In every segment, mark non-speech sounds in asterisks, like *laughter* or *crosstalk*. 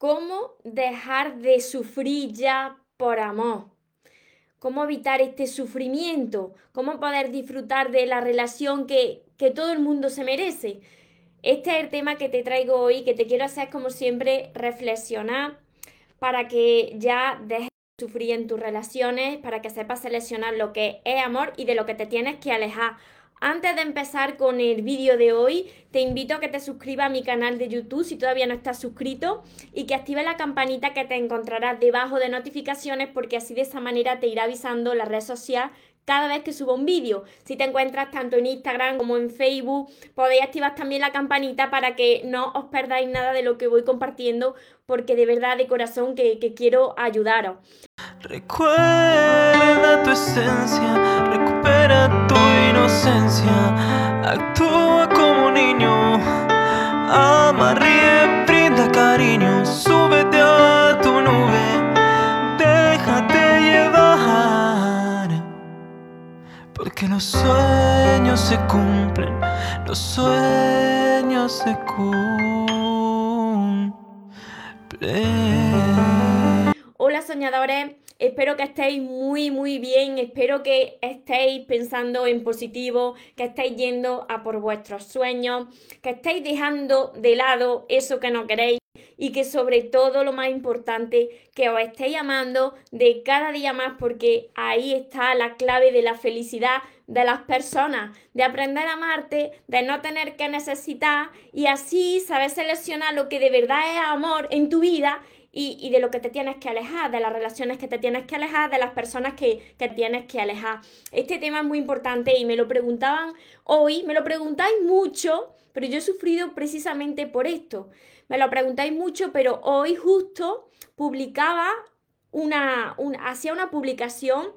cómo dejar de sufrir ya por amor. Cómo evitar este sufrimiento, cómo poder disfrutar de la relación que, que todo el mundo se merece. Este es el tema que te traigo hoy, que te quiero hacer como siempre reflexionar para que ya dejes de sufrir en tus relaciones, para que sepas seleccionar lo que es amor y de lo que te tienes que alejar antes de empezar con el vídeo de hoy, te invito a que te suscribas a mi canal de YouTube si todavía no estás suscrito y que actives la campanita que te encontrarás debajo de notificaciones porque así de esa manera te irá avisando la red social cada vez que subo un vídeo. Si te encuentras tanto en Instagram como en Facebook, podéis activar también la campanita para que no os perdáis nada de lo que voy compartiendo, porque de verdad, de corazón, que, quiero ayudaros. Recuerda tu esencia, recupera actúa como niño, ama, ríe, brinda cariño, súbete a tu nube, déjate llevar, porque los sueños se cumplen, los sueños se cumplen. Hola soñadores, espero que estéis muy muy bien, espero que estéis pensando en positivo, que estéis yendo a por vuestros sueños, que estéis dejando de lado eso que no queréis y que sobre todo lo más importante, que os estéis amando de cada día más porque ahí está la clave de la felicidad de las personas, de aprender a amarte, de no tener que necesitar y así saber seleccionar lo que de verdad es amor en tu vida y, de lo que te tienes que alejar, de las relaciones que te tienes que alejar, de las personas que, que tienes que alejar. Este tema es muy importante y me lo preguntaban hoy, me lo preguntáis mucho, pero yo he sufrido precisamente por esto. Me lo preguntáis mucho, pero hoy justo publicaba una, hacía una publicación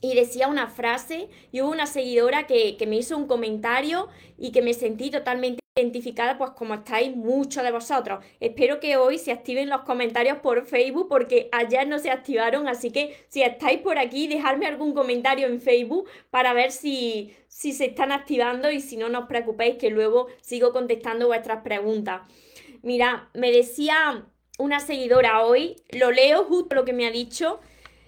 y decía una frase y hubo una seguidora que, que me hizo un comentario y que me sentí totalmente identificada, pues como estáis muchos de vosotros. Espero que hoy se activen los comentarios por Facebook porque ayer no se activaron, así que si estáis por aquí, dejadme algún comentario en Facebook para ver si, si se están activando y si no, no os preocupéis que luego sigo contestando vuestras preguntas. Mira, me decía una seguidora hoy, lo leo justo lo que me ha dicho.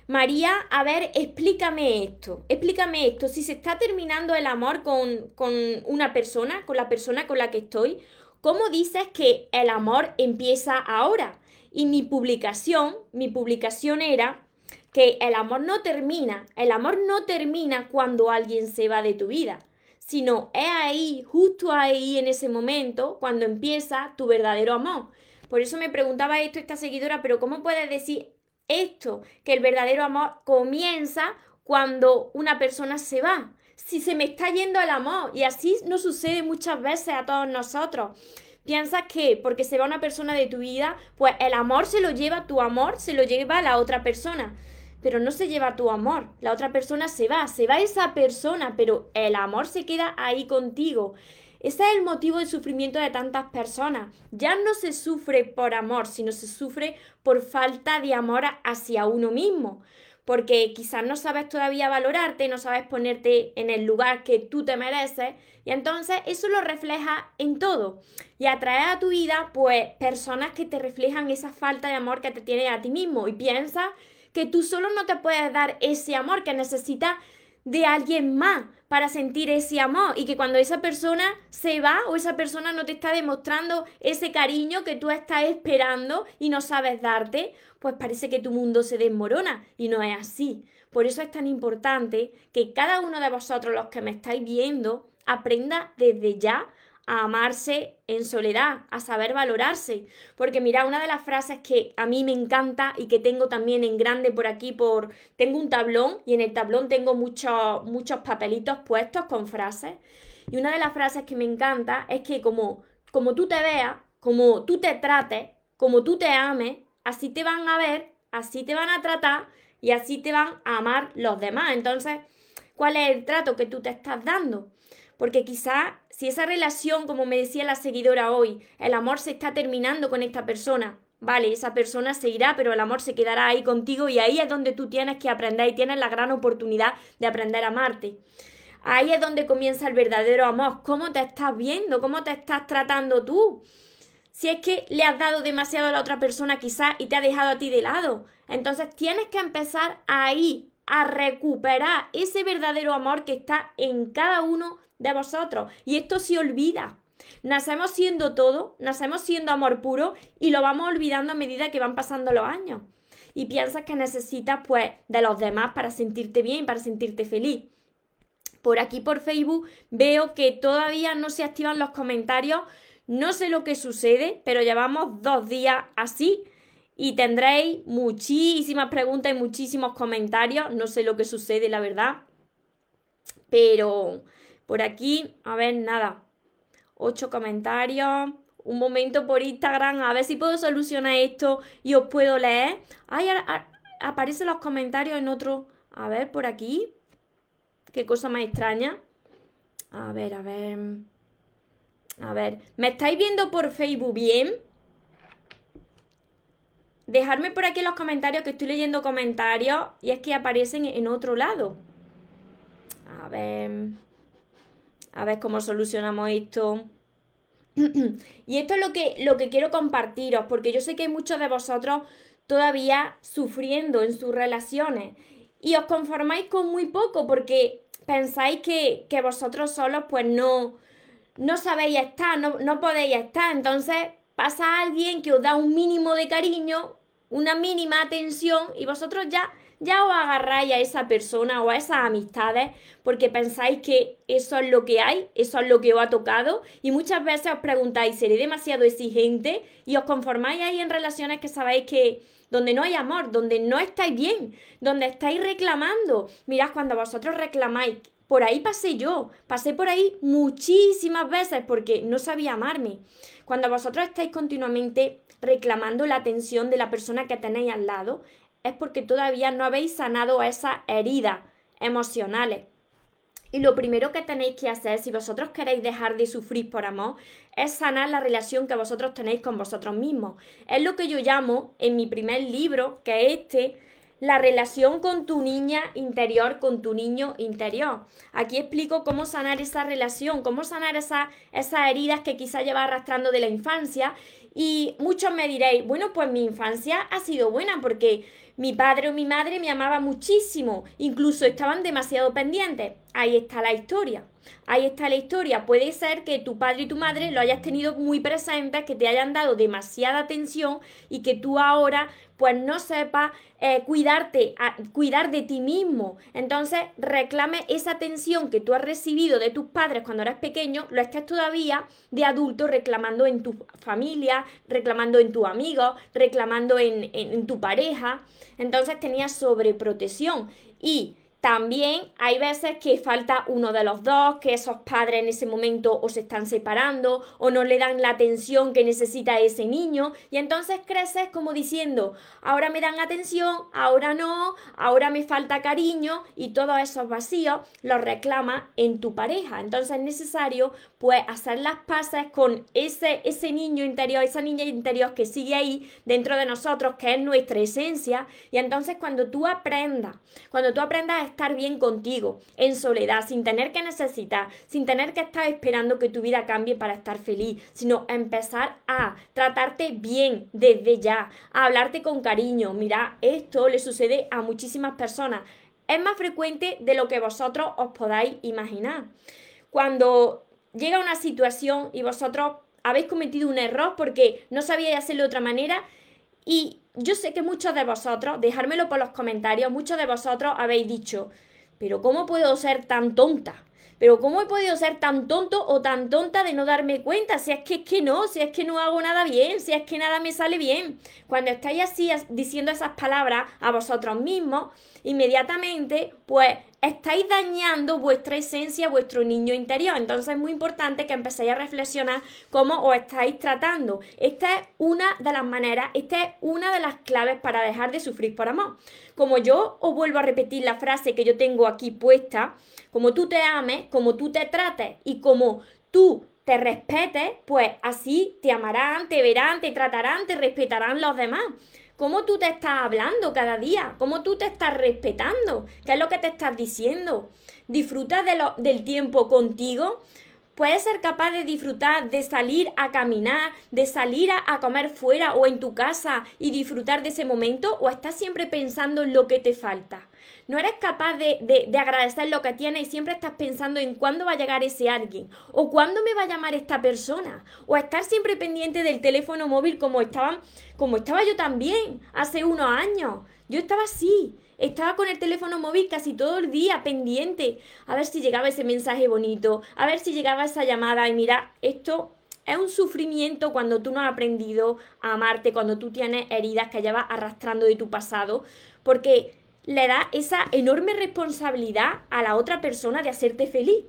María, a ver, explícame esto, explícame esto, si se está terminando el amor con, con una persona, con la persona con la que estoy, ¿cómo dices que el amor empieza ahora? Y mi publicación, mi publicación era que el amor no termina, el amor no termina cuando alguien se va de tu vida, sino es ahí, justo ahí en ese momento, cuando empieza tu verdadero amor. Por eso me preguntaba esto esta seguidora, pero ¿cómo puedes decir esto, que el verdadero amor comienza cuando una persona se va. Si se me está yendo el amor, y así nos sucede muchas veces a todos nosotros. Piensas que porque se va una persona de tu vida, pues el amor se lo lleva, tu amor se lo lleva a la otra persona. Pero no se lleva tu amor, la otra persona se va, se va esa persona, pero el amor se queda ahí contigo. Ese es el motivo de sufrimiento de tantas personas. Ya no se sufre por amor, sino se sufre por falta de amor hacia uno mismo. Porque quizás no sabes todavía valorarte, no sabes ponerte en el lugar que tú te mereces. Y entonces eso lo refleja en todo. Y atrae a tu vida, pues, personas que te reflejan esa falta de amor que te tiene a ti mismo. Y piensas que tú solo no te puedes dar ese amor, que necesitas de alguien más para sentir ese amor y que cuando esa persona se va o esa persona no te está demostrando ese cariño que tú estás esperando y no sabes darte, pues parece que tu mundo se desmorona y no es así. Por eso es tan importante que cada uno de vosotros, los que me estáis viendo, aprenda desde ya a amarse en soledad, a saber valorarse. Porque mira, una de las frases que a mí me encanta y que tengo también en grande por aquí, por tengo un tablón y en el tablón tengo muchos, muchos papelitos puestos con frases. Y una de las frases que me encanta es que como, como tú te veas, como tú te trates, como tú te ames, así te van a ver, así te van a tratar y así te van a amar los demás. Entonces, ¿cuál es el trato que tú te estás dando? Porque quizá si esa relación, como me decía la seguidora hoy, el amor se está terminando con esta persona, vale, esa persona se irá, pero el amor se quedará ahí contigo y ahí es donde tú tienes que aprender y tienes la gran oportunidad de aprender a amarte. Ahí es donde comienza el verdadero amor. ¿Cómo te estás viendo? ¿Cómo te estás tratando tú? si es que le has dado demasiado a la otra persona quizás y te ha dejado a ti de lado. Entonces tienes que empezar ahí a recuperar ese verdadero amor que está en cada uno de vosotros. Y esto se olvida. Nacemos siendo todo, nacemos siendo amor puro y lo vamos olvidando a medida que van pasando los años. Y piensas que necesitas pues de los demás para sentirte bien, para sentirte feliz. Por aquí por Facebook veo que todavía no se activan los comentarios. No sé lo que sucede, pero llevamos dos días así y tendréis muchísimas preguntas y muchísimos comentarios. No sé lo que sucede, la verdad. Pero por aquí, a ver, nada. Ocho comentarios. Un momento por Instagram, a ver si puedo solucionar esto y os puedo leer. Ay, aparecen los comentarios en otro. A ver, por aquí. Qué cosa más extraña. A ver, a ver. A ver, ¿me estáis viendo por Facebook bien? Dejadme por aquí en los comentarios que estoy leyendo comentarios y es que aparecen en otro lado. A ver. A ver cómo solucionamos esto. *clears throat* y esto es lo que, lo que quiero compartiros, porque yo sé que hay muchos de vosotros todavía sufriendo en sus relaciones y os conformáis con muy poco porque pensáis que, vosotros solos pues no, no sabéis estar, no, no podéis estar. Entonces pasa alguien que os da un mínimo de cariño, una mínima atención y vosotros ya, ya os agarráis a esa persona o a esas amistades porque pensáis que eso es lo que hay, eso es lo que os ha tocado y muchas veces os preguntáis, ¿seré demasiado exigente? Y os conformáis ahí en relaciones que sabéis que donde no hay amor, donde no estáis bien, donde estáis reclamando. Mirad, cuando vosotros reclamáis, por ahí pasé yo, pasé por ahí muchísimas veces porque no sabía amarme. Cuando vosotros estáis continuamente reclamando la atención de la persona que tenéis al lado, es porque todavía no habéis sanado esas heridas emocionales. Y lo primero que tenéis que hacer, si vosotros queréis dejar de sufrir por amor, es sanar la relación que vosotros tenéis con vosotros mismos. Es lo que yo llamo en mi primer libro, que es este, la relación con tu niña interior, con tu niño interior. Aquí explico cómo sanar esa relación, cómo sanar esa, esas heridas que quizá lleva arrastrando de la infancia. Y muchos me diréis, bueno, pues mi infancia ha sido buena porque mi padre o mi madre me amaba muchísimo, incluso estaban demasiado pendientes. Ahí está la historia. Ahí está la historia. Puede ser que tu padre y tu madre lo hayas tenido muy presente, que te hayan dado demasiada atención y que tú ahora pues no sepas eh, cuidarte, cuidar de ti mismo. Entonces reclame esa atención que tú has recibido de tus padres cuando eras pequeño, lo estés todavía de adulto reclamando en tu familia, reclamando en tus amigos, reclamando en, en tu pareja. Entonces tenías sobreprotección y también hay veces que falta uno de los dos, que esos padres en ese momento o se están separando o no le dan la atención que necesita ese niño y entonces creces como diciendo, ahora me dan atención, ahora no, ahora me falta cariño y todos esos vacíos los reclama en tu pareja. Entonces es necesario pues hacer las paces con ese, ese niño interior, esa niña interior que sigue ahí dentro de nosotros, que es nuestra esencia y entonces cuando tú aprendas, cuando tú aprendas estar bien contigo, en soledad, sin tener que necesitar, sin tener que estar esperando que tu vida cambie para estar feliz, sino empezar a tratarte bien desde ya, a hablarte con cariño. Mira, esto le sucede a muchísimas personas. Es más frecuente de lo que vosotros os podáis imaginar. Cuando llega una situación y vosotros habéis cometido un error porque no sabíais hacerlo de otra manera y yo sé que muchos de vosotros, dejármelo por los comentarios, muchos de vosotros habéis dicho, pero ¿cómo puedo ser tan tonta? Pero ¿cómo he podido ser tan tonto o tan tonta de no darme cuenta? Si es que es que no, si es que no hago nada bien, si es que nada me sale bien. Cuando estáis así diciendo esas palabras a vosotros mismos, inmediatamente pues estáis dañando vuestra esencia, vuestro niño interior. Entonces es muy importante que empecéis a reflexionar cómo os estáis tratando. Esta es una de las maneras, esta es una de las claves para dejar de sufrir por amor. Como yo os vuelvo a repetir la frase que yo tengo aquí puesta, como tú te ames, como tú te trates y como tú te respetes, pues así te amarán, te verán, te tratarán, te respetarán los demás cómo tú te estás hablando cada día, cómo tú te estás respetando, qué es lo que te estás diciendo. Disfruta de lo, del tiempo contigo, Puedes ser capaz de disfrutar, de salir a caminar, de salir a, comer fuera o en tu casa y disfrutar de ese momento o estás siempre pensando en lo que te falta. No eres capaz de, de, agradecer lo que tienes y siempre estás pensando en cuándo va a llegar ese alguien o cuándo me va a llamar esta persona o estar siempre pendiente del teléfono móvil como estaba, como estaba yo también hace unos años. Yo estaba así. Estaba con el teléfono móvil casi todo el día pendiente, a ver si llegaba ese mensaje bonito, a ver si llegaba esa llamada. Y mira, esto es un sufrimiento cuando tú no has aprendido a amarte, cuando tú tienes heridas que llevas arrastrando de tu pasado, porque le da esa enorme responsabilidad a la otra persona de hacerte feliz.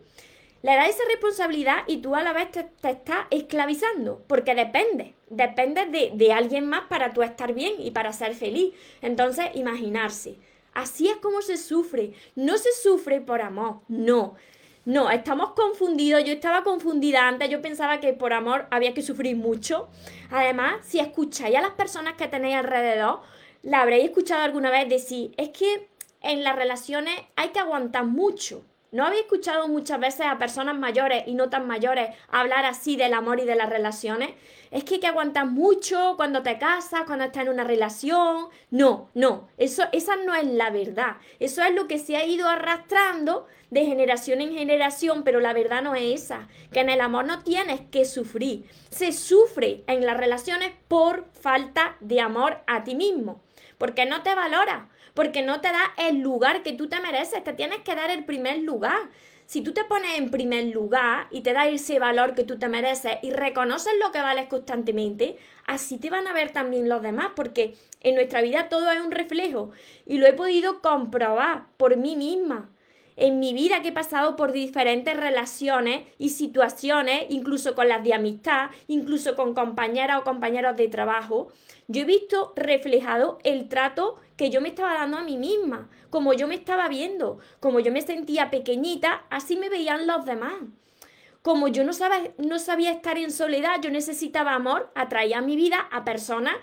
Le da esa responsabilidad y tú a la vez te, estás esclavizando, porque depende, depende de, de alguien más para tú estar bien y para ser feliz. Entonces, imaginarse. Así es como se sufre. No se sufre por amor, no. No, estamos confundidos. Yo estaba confundida antes. Yo pensaba que por amor había que sufrir mucho. Además, si escucháis a las personas que tenéis alrededor, la habréis escuchado alguna vez decir, es que en las relaciones hay que aguantar mucho. ¿No habéis escuchado muchas veces a personas mayores y no tan mayores hablar así del amor y de las relaciones? Es que hay que aguantar mucho cuando te casas, cuando estás en una relación. No, no, eso, esa no es la verdad. Eso es lo que se ha ido arrastrando de generación en generación, pero la verdad no es esa. Que en el amor no tienes que sufrir. Se sufre en las relaciones por falta de amor a ti mismo, porque no te valora porque no te da el lugar que tú te mereces, te tienes que dar el primer lugar. Si tú te pones en primer lugar y te das ese valor que tú te mereces y reconoces lo que vales constantemente, así te van a ver también los demás, porque en nuestra vida todo es un reflejo y lo he podido comprobar por mí misma. En mi vida que he pasado por diferentes relaciones y situaciones, incluso con las de amistad, incluso con compañeras o compañeros de trabajo, yo he visto reflejado el trato que yo me estaba dando a mí misma, como yo me estaba viendo, como yo me sentía pequeñita, así me veían los demás. Como yo no sabía, no sabía estar en soledad, yo necesitaba amor, atraía a mi vida a personas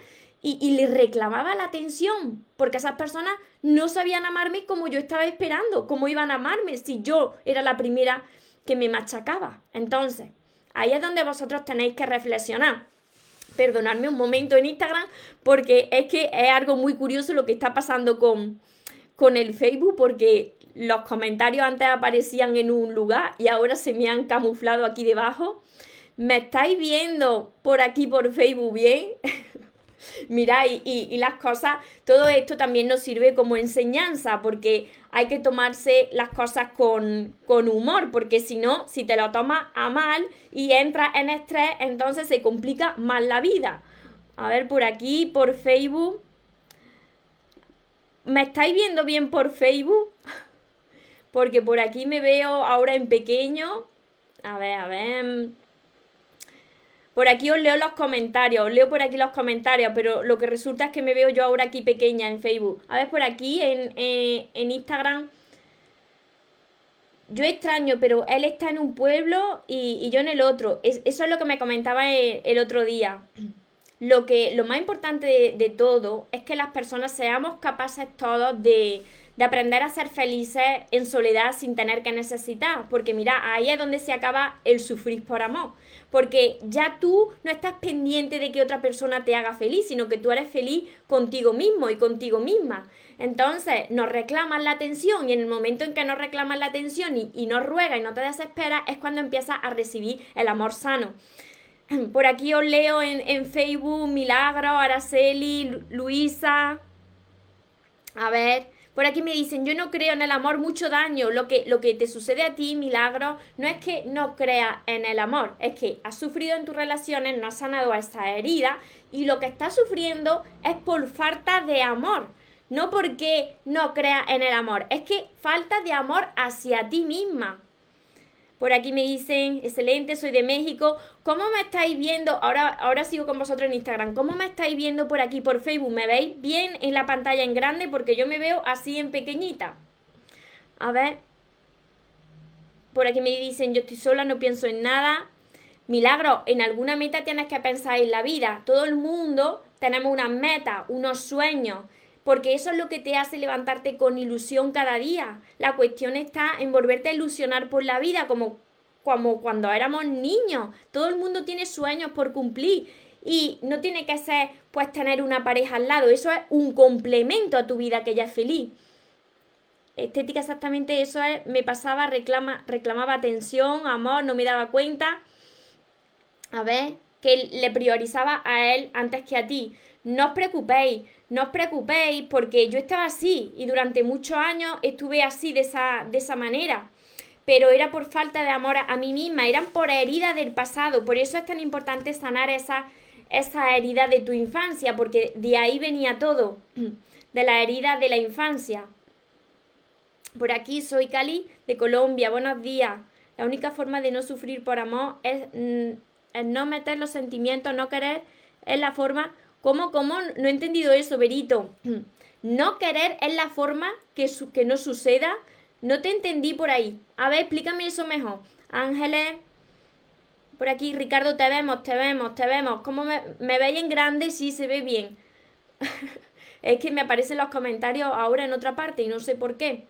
y, y le reclamaba la atención, porque esas personas no sabían amarme como yo estaba esperando, cómo iban a amarme si yo era la primera que me machacaba. Entonces, ahí es donde vosotros tenéis que reflexionar perdonarme un momento en Instagram porque es que es algo muy curioso lo que está pasando con, con el Facebook porque los comentarios antes aparecían en un lugar y ahora se me han camuflado aquí debajo. ¿Me estáis viendo por aquí por Facebook bien? *laughs* Mira, y, las cosas, todo esto también nos sirve como enseñanza, porque hay que tomarse las cosas con, con humor, porque si no, si te lo tomas a mal y entras en estrés, entonces se complica más la vida. A ver, por aquí, por Facebook. ¿Me estáis viendo bien por Facebook? *laughs* Porque por aquí me veo ahora en pequeño. A ver, a ver. Por aquí os leo los comentarios, os leo por aquí los comentarios, pero lo que resulta es que me veo yo ahora aquí pequeña en Facebook. A ver, por aquí en, eh, Instagram. Yo extraño, pero él está en un pueblo y, yo en el otro. eso es lo que me comentaba el, otro día. Lo, que, lo más importante de todo es que las personas seamos capaces todos de, de aprender a ser felices en soledad sin tener que necesitar, porque mira, ahí es donde se acaba el sufrir por amor, porque ya tú no estás pendiente de que otra persona te haga feliz, sino que tú eres feliz contigo mismo y contigo misma. Entonces nos reclaman la atención y en el momento en que nos reclaman la atención y, y nos y no te desesperas es cuando empiezas a recibir el amor sano. *clears throat* Por aquí os leo en, en Facebook Milagro, Araceli, Luisa. A ver, por aquí me dicen, yo no creo en el amor, mucho daño. Lo que, lo que te sucede a ti, milagro, no es que no creas en el amor, es que has sufrido en tus relaciones, no has sanado esa herida y lo que estás sufriendo es por falta de amor. No porque no creas en el amor, es que falta de amor hacia ti misma. Por aquí me dicen, excelente, soy de México. ¿Cómo me estáis viendo? Ahora, ahora sigo con vosotros en Instagram. ¿Cómo me estáis viendo por aquí, por Facebook? ¿Me veis bien en la pantalla en grande? Porque yo me veo así en pequeñita. A ver. Por aquí me dicen, yo estoy sola, no pienso en nada. Milagro, en alguna meta tienes que pensar en la vida. Todo el mundo tenemos unas metas, unos sueños porque eso es lo que te hace levantarte con ilusión cada día. La cuestión está en volverte a ilusionar por la vida, como como cuando éramos niños. Todo el mundo tiene sueños por cumplir y no tiene que ser pues tener una pareja al lado, eso es un complemento a tu vida que ya es feliz. Estética exactamente eso es, me pasaba, reclama, reclamaba atención, amor, no me daba cuenta. A ver, que le priorizaba a él antes que a ti. No os preocupéis, no os preocupéis porque yo estaba así y durante muchos años estuve así de esa, de esa manera. Pero era por falta de amor a mí misma, eran por heridas del pasado. Por eso es tan importante sanar esa esa herida de tu infancia, porque de ahí venía todo, *clears throat* de la herida de la infancia. Por aquí soy Cali de Colombia, buenos días. La única forma de no sufrir por amor es, mm, no meter los sentimientos, no querer, es la forma... ¿Cómo, cómo? No he entendido eso, Berito. *clears throat* No querer es la forma que, que no suceda. No te entendí por ahí. A ver, explícame eso mejor. Ángeles, por aquí, Ricardo, te vemos, te vemos, te vemos. ¿Cómo me, me veis en grande? Sí, se ve bien. *laughs* es que me aparecen los comentarios ahora en otra parte y no sé por qué.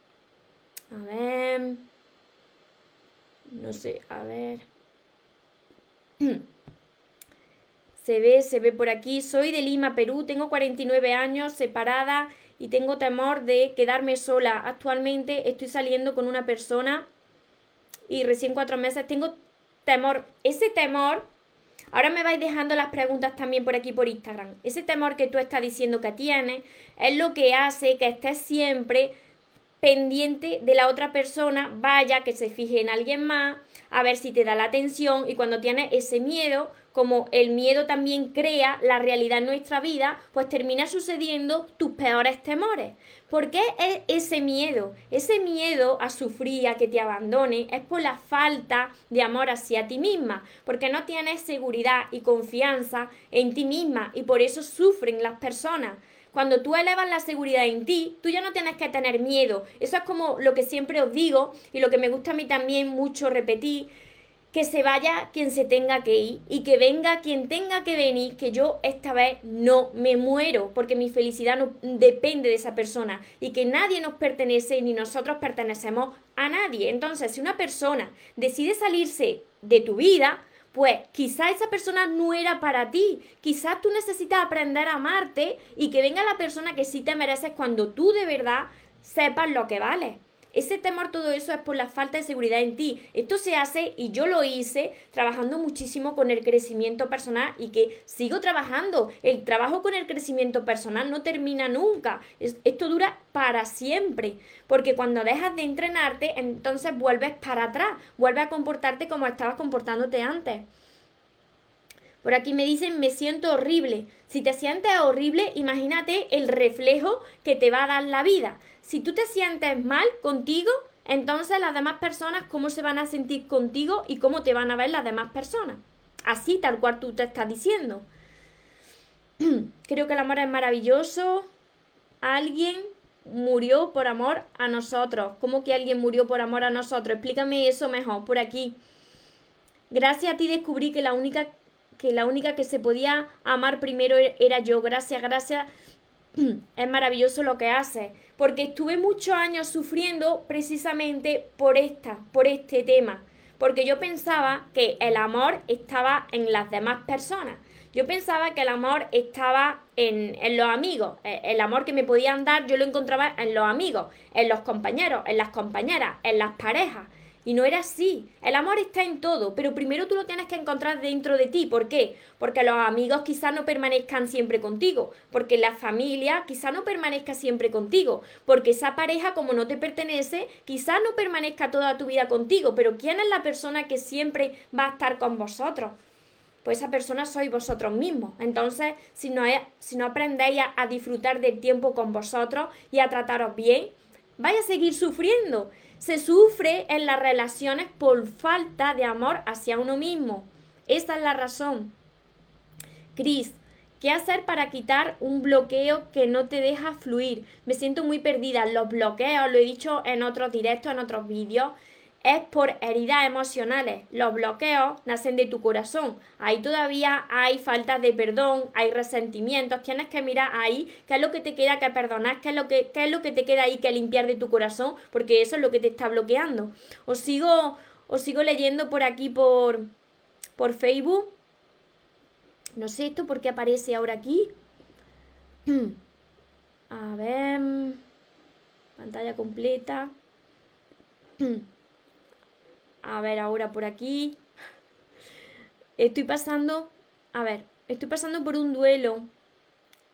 A ver. No sé, a ver. *clears throat* Se ve, se ve por aquí. Soy de Lima, Perú. Tengo 49 años, separada y tengo temor de quedarme sola. Actualmente estoy saliendo con una persona y recién cuatro meses. Tengo temor, ese temor, ahora me vais dejando las preguntas también por aquí por Instagram, ese temor que tú estás diciendo que tienes es lo que hace que estés siempre pendiente de la otra persona, vaya que se fije en alguien más, a ver si te da la atención y cuando tienes ese miedo, como el miedo también crea la realidad en nuestra vida, pues termina sucediendo tus peores temores. ¿Por qué es ese miedo? Ese miedo a sufrir, a que te abandone, es por la falta de amor hacia ti misma, porque no tienes seguridad y confianza en ti misma y por eso sufren las personas. Cuando tú elevas la seguridad en ti, tú ya no tienes que tener miedo. Eso es como lo que siempre os digo y lo que me gusta a mí también mucho repetir, que se vaya quien se tenga que ir y que venga quien tenga que venir, que yo esta vez no me muero, porque mi felicidad no depende de esa persona y que nadie nos pertenece ni nosotros pertenecemos a nadie. Entonces, si una persona decide salirse de tu vida, pues quizá esa persona no era para ti. Quizás tú necesitas aprender a amarte y que venga la persona que sí te mereces cuando tú de verdad sepas lo que vale. Ese temor, todo eso es por la falta de seguridad en ti. Esto se hace y yo lo hice trabajando muchísimo con el crecimiento personal y que sigo trabajando. El trabajo con el crecimiento personal no termina nunca. esto dura para siempre. Porque cuando dejas de entrenarte, entonces vuelves para atrás. Vuelves a comportarte como estabas comportándote antes. Por aquí me dicen, me siento horrible. Si te sientes horrible, imagínate el reflejo que te va a dar la vida. Si tú te sientes mal contigo, entonces las demás personas, ¿cómo se van a sentir contigo y cómo te van a ver las demás personas? Así, tal cual tú te estás diciendo. *clears throat* Creo que el amor es maravilloso. Alguien murió por amor a nosotros. ¿Cómo que alguien murió por amor a nosotros? Explícame eso mejor, por aquí. Gracias a ti descubrí que la única que la única que se podía amar primero era yo. Gracias, gracias. *clears throat* Es maravilloso lo que haces porque estuve muchos años sufriendo precisamente por esta, por este tema, porque yo pensaba que el amor estaba en las demás personas. Yo pensaba que el amor estaba en, en, los amigos. E, el amor que me podían dar yo lo encontraba en los amigos, en los compañeros, en las compañeras, en las parejas. Y no era así. El amor está en todo, pero primero tú lo tienes que encontrar dentro de ti. ¿Por qué? Porque los amigos quizás no permanezcan siempre contigo, porque la familia quizás no permanezca siempre contigo, porque esa pareja como no te pertenece, quizás no permanezca toda tu vida contigo, pero ¿quién es la persona que siempre va a estar con vosotros? Pues esa persona sois vosotros mismos. Entonces, si no, si no aprendéis a, a disfrutar del tiempo con vosotros y a trataros bien, vais a seguir sufriendo. Se sufre en las relaciones por falta de amor hacia uno mismo. Esa es la razón. Cris, ¿qué hacer para quitar un bloqueo que no te deja fluir? Me siento muy perdida. Los bloqueos, lo he dicho en otros directos, en otros vídeos, es por heridas emocionales. Los bloqueos nacen de tu corazón. Ahí todavía hay falta de perdón, hay resentimientos. Tienes que mirar ahí qué es lo que te queda que perdonar, qué es lo que, qué es lo que te queda ahí que limpiar de tu corazón, porque eso es lo que te está bloqueando. Os sigo, os sigo leyendo por aquí por, por Facebook. No sé esto por qué aparece ahora aquí. *clears throat* A ver. Pantalla completa. *clears throat* A ver, ahora por aquí. Estoy pasando. A ver, estoy pasando por un duelo.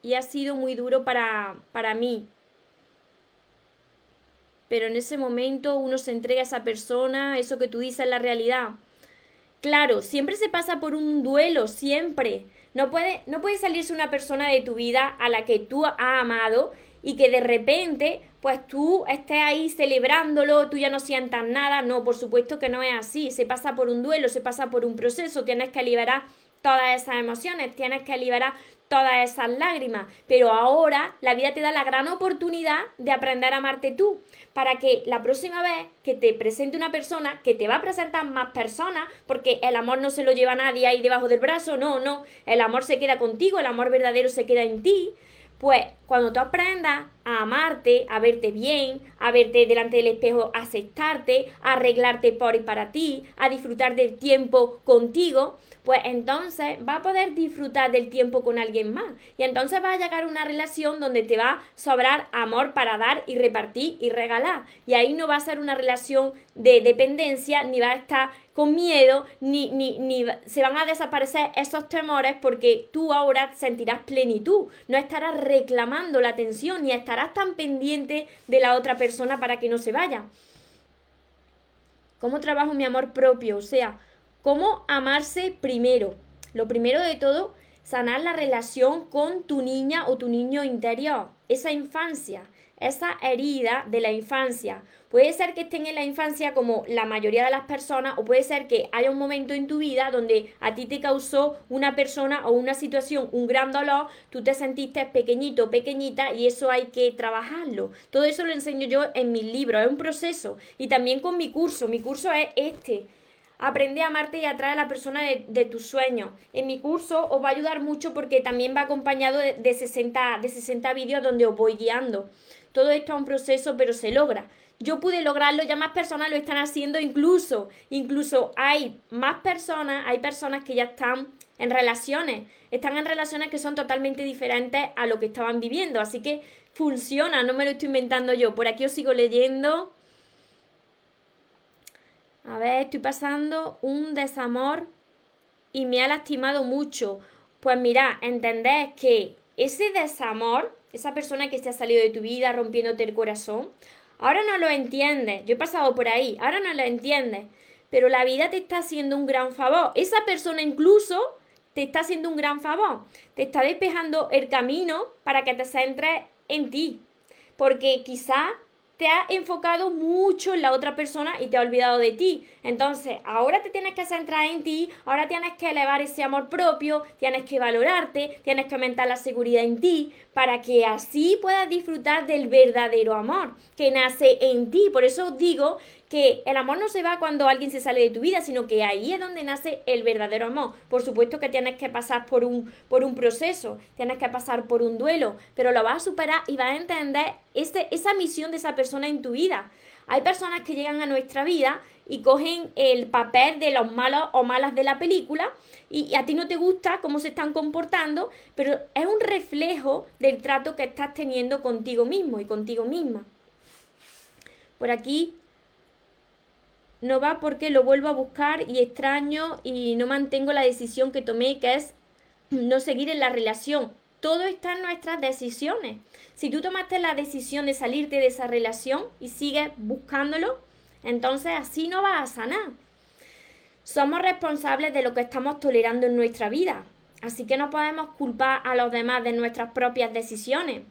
Y ha sido muy duro para, para mí. Pero en ese momento uno se entrega a esa persona, eso que tú dices es la realidad. Claro, siempre se pasa por un duelo, siempre. No puede, no puede salirse una persona de tu vida a la que tú has amado y que de repente, pues tú estés ahí celebrándolo, tú ya no sientas nada. No, por supuesto que no es así. Se pasa por un duelo, se pasa por un proceso, tienes que liberar todas esas emociones, tienes que liberar todas esas lágrimas. Pero ahora la vida te da la gran oportunidad de aprender a amarte tú para que la próxima vez que te presente una persona, que te va a presentar más personas, porque el amor no se lo lleva nadie ahí debajo del brazo, no, no, el amor se queda contigo, el amor verdadero se queda en ti, pues cuando tú aprendas a amarte, a verte bien, a verte delante del espejo, a aceptarte, a arreglarte por y para ti, a disfrutar del tiempo contigo, pues entonces va a poder disfrutar del tiempo con alguien más. Y entonces va a llegar una relación donde te va a sobrar amor para dar y repartir y regalar. Y ahí no va a ser una relación de dependencia, ni va a estar con miedo, ni, ni, ni se van a desaparecer esos temores porque tú ahora sentirás plenitud. No estarás reclamando la atención, ni estarás tan pendiente de la otra persona para que no se vaya. ¿Cómo trabajo mi amor propio? O sea, ¿Cómo amarse primero? Lo primero de todo, sanar la relación con tu niña o tu niño interior, esa infancia, esa herida de la infancia. Puede ser que estén en la infancia como la mayoría de las personas o puede ser que haya un momento en tu vida donde a ti te causó una persona o una situación un gran dolor, tú te sentiste pequeñito, pequeñita y eso hay que trabajarlo. Todo eso lo enseño yo en mis libros, es un proceso y también con mi curso. Mi curso es este Aprende a amarte y atrae a la persona de, tus sueños. En mi curso os va a ayudar mucho porque también va acompañado de, de 60, de 60 vídeos donde os voy guiando. Todo esto es un proceso, pero se logra. Yo pude lograrlo, ya más personas lo están haciendo, incluso, incluso hay más personas, hay personas que ya están en relaciones, están en relaciones que son totalmente diferentes a lo que estaban viviendo, así que funciona, no me lo estoy inventando yo. Por aquí os sigo leyendo. A ver, estoy pasando un desamor y me ha lastimado mucho. Pues mira, entendés que ese desamor, esa persona que se ha salido de tu vida rompiéndote el corazón, ahora no lo entiendes. Yo he pasado por ahí, ahora no lo entiendes. Pero la vida te está haciendo un gran favor. Esa persona incluso te está haciendo un gran favor. Te está despejando el camino para que te centres en ti. Porque quizá te ha enfocado mucho en la otra persona y te ha olvidado de ti. Entonces, ahora te tienes que centrar en ti, ahora tienes que elevar ese amor propio, tienes que valorarte, tienes que aumentar la seguridad en ti, para que así puedas disfrutar del verdadero amor que nace en ti. Por eso digo que el amor no se va cuando alguien se sale de tu vida, sino que ahí es donde nace el verdadero amor. Por supuesto que tienes que pasar por un, por un proceso, tienes que pasar por un duelo, pero lo vas a superar y vas a entender ese, esa misión de esa persona en tu vida. Hay personas que llegan a nuestra vida y cogen el papel de los malos o malas de la película y, y, a ti no te gusta cómo se están comportando, pero es un reflejo del trato que estás teniendo contigo mismo y contigo misma. Por aquí no va porque lo vuelvo a buscar y extraño y no mantengo la decisión que tomé, que es no seguir en la relación. Todo está en nuestras decisiones. Si tú tomaste la decisión de salirte de esa relación y sigues buscándolo, entonces así no vas a sanar. Somos responsables de lo que estamos tolerando en nuestra vida, así que no podemos culpar a los demás de nuestras propias decisiones.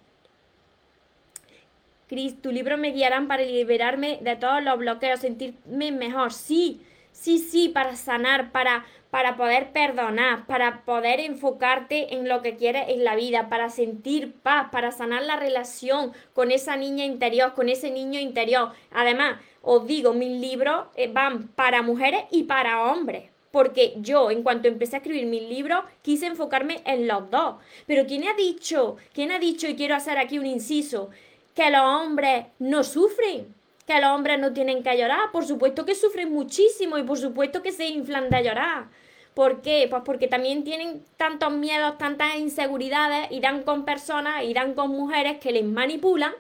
Cris, tu libro me guiarán para liberarme de todos los bloqueos, sentirme mejor. Sí, sí, sí, para sanar, para, para poder perdonar, para poder enfocarte en lo que quieres en la vida, para sentir paz, para sanar la relación con esa niña interior, con ese niño interior. Además, os digo, mis libros eh, van para mujeres y para hombres. Porque yo, en cuanto empecé a escribir mis libros, quise enfocarme en los dos. Pero ¿quién ha dicho? ¿Quién ha dicho, y quiero hacer aquí un inciso, que los hombres no sufren, que los hombres no tienen que llorar, por supuesto que sufren muchísimo y por supuesto que se inflan de llorar. ¿Por qué? Pues porque también tienen tantos miedos, tantas inseguridades, irán con personas, irán con mujeres que les manipulan,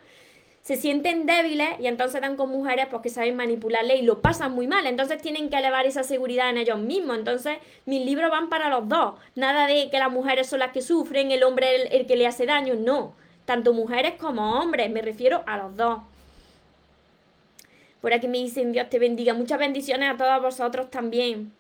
se sienten débiles y entonces dan con mujeres porque pues, saben manipularle y lo pasan muy mal. Entonces tienen que elevar esa seguridad en ellos mismos. Entonces mis libros van para los dos. Nada de que las mujeres son las que sufren, el hombre el, el que le hace daño. No. Tanto mujeres como hombres. Me refiero a los dos. Por aquí me dicen Dios te bendiga. Muchas bendiciones a todos vosotros también.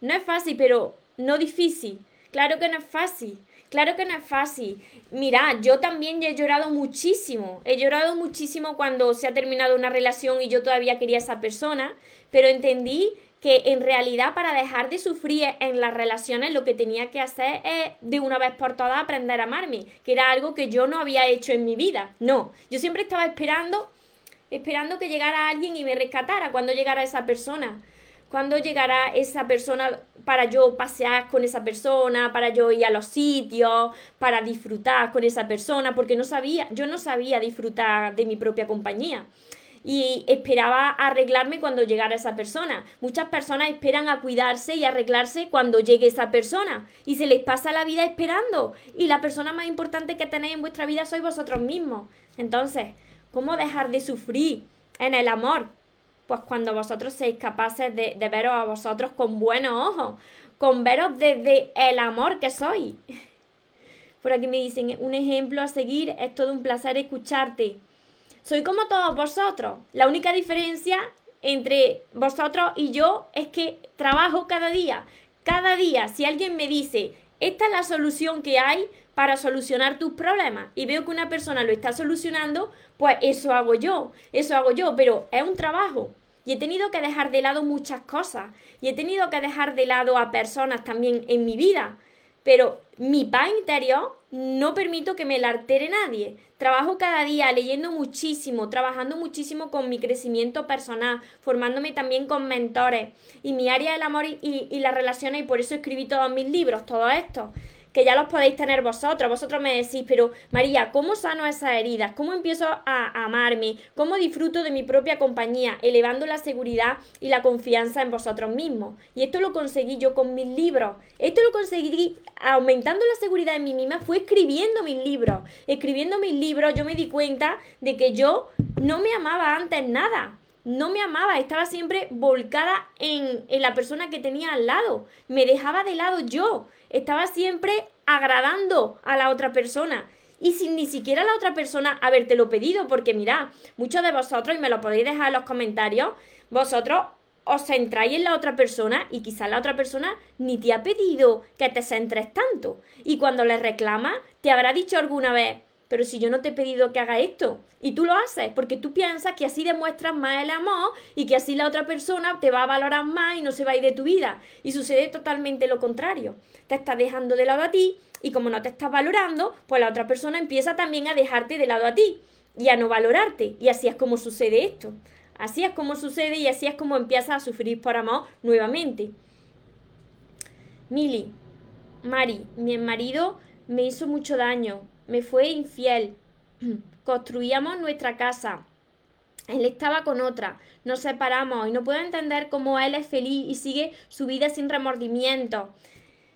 No es fácil, pero no difícil. Claro que no es fácil. Claro que no es fácil. Mira, yo también he llorado muchísimo. He llorado muchísimo cuando se ha terminado una relación y yo todavía quería a esa persona, pero entendí que en realidad para dejar de sufrir en las relaciones lo que tenía que hacer es de una vez por todas aprender a amarme, que era algo que yo no había hecho en mi vida. No, yo siempre estaba esperando, esperando que llegara alguien y me rescatara cuando llegara esa persona. ¿Cuándo llegará esa persona para yo pasear con esa persona, para yo ir a los sitios, para disfrutar con esa persona? Porque no sabía, yo no sabía disfrutar de mi propia compañía. Y esperaba arreglarme cuando llegara esa persona. Muchas personas esperan a cuidarse y arreglarse cuando llegue esa persona. Y se les pasa la vida esperando. Y la persona más importante que tenéis en vuestra vida sois vosotros mismos. Entonces, ¿cómo dejar de sufrir en el amor? pues cuando vosotros seáis capaces de, veros a vosotros con buenos ojos, con veros desde el amor que sois. *laughs* Por aquí me dicen, un ejemplo a seguir, es todo un placer escucharte. Soy como todos vosotros. La única diferencia entre vosotros y yo es que trabajo cada día. Cada día, si alguien me dice, esta es la solución que hay para solucionar tus problemas y veo que una persona lo está solucionando, pues eso hago yo, eso hago yo, pero es un trabajo. Y he tenido que dejar de lado muchas cosas. Y he tenido que dejar de lado a personas también en mi vida. Pero mi paz interior no permito que me la altere nadie. Trabajo cada día leyendo muchísimo, trabajando muchísimo con mi crecimiento personal, formándome también con mentores y mi área del amor y, y las relaciones y por eso escribí todos mis libros, todo esto que ya los podéis tener vosotros. Vosotros me decís, pero María, ¿cómo sano esas heridas? ¿Cómo empiezo a amarme? ¿Cómo disfruto de mi propia compañía? Elevando la seguridad y la confianza en vosotros mismos. Y esto lo conseguí yo con mis libros. Esto lo conseguí aumentando la seguridad en mí misma, fue escribiendo mis libros. Escribiendo mis libros yo me di cuenta de que yo no me amaba antes nada no me amaba, estaba siempre volcada en, en, la persona que tenía al lado, me dejaba de lado yo, estaba siempre agradando a la otra persona. Y sin ni siquiera la otra persona habértelo pedido, porque mirad, muchos de vosotros, y me lo podéis dejar en los comentarios, vosotros os centráis en la otra persona y quizás la otra persona ni te ha pedido que te centres tanto. Y cuando le reclama, te habrá dicho alguna vez, pero si yo no te he pedido que haga esto, y tú lo haces, porque tú piensas que así demuestras más el amor y que así la otra persona te va a valorar más y no se va a ir de tu vida. Y sucede totalmente lo contrario. Te estás dejando de lado a ti y como no te estás valorando, pues la otra persona empieza también a dejarte de lado a ti y a no valorarte. Y así es como sucede esto. Así es como sucede y así es como empiezas a sufrir por amor nuevamente. Mili, Mari, mi marido me hizo mucho daño me fue infiel. *clears throat* Construíamos nuestra casa. Él estaba con otra. Nos separamos y no puedo entender cómo él es feliz y sigue su vida sin remordimiento.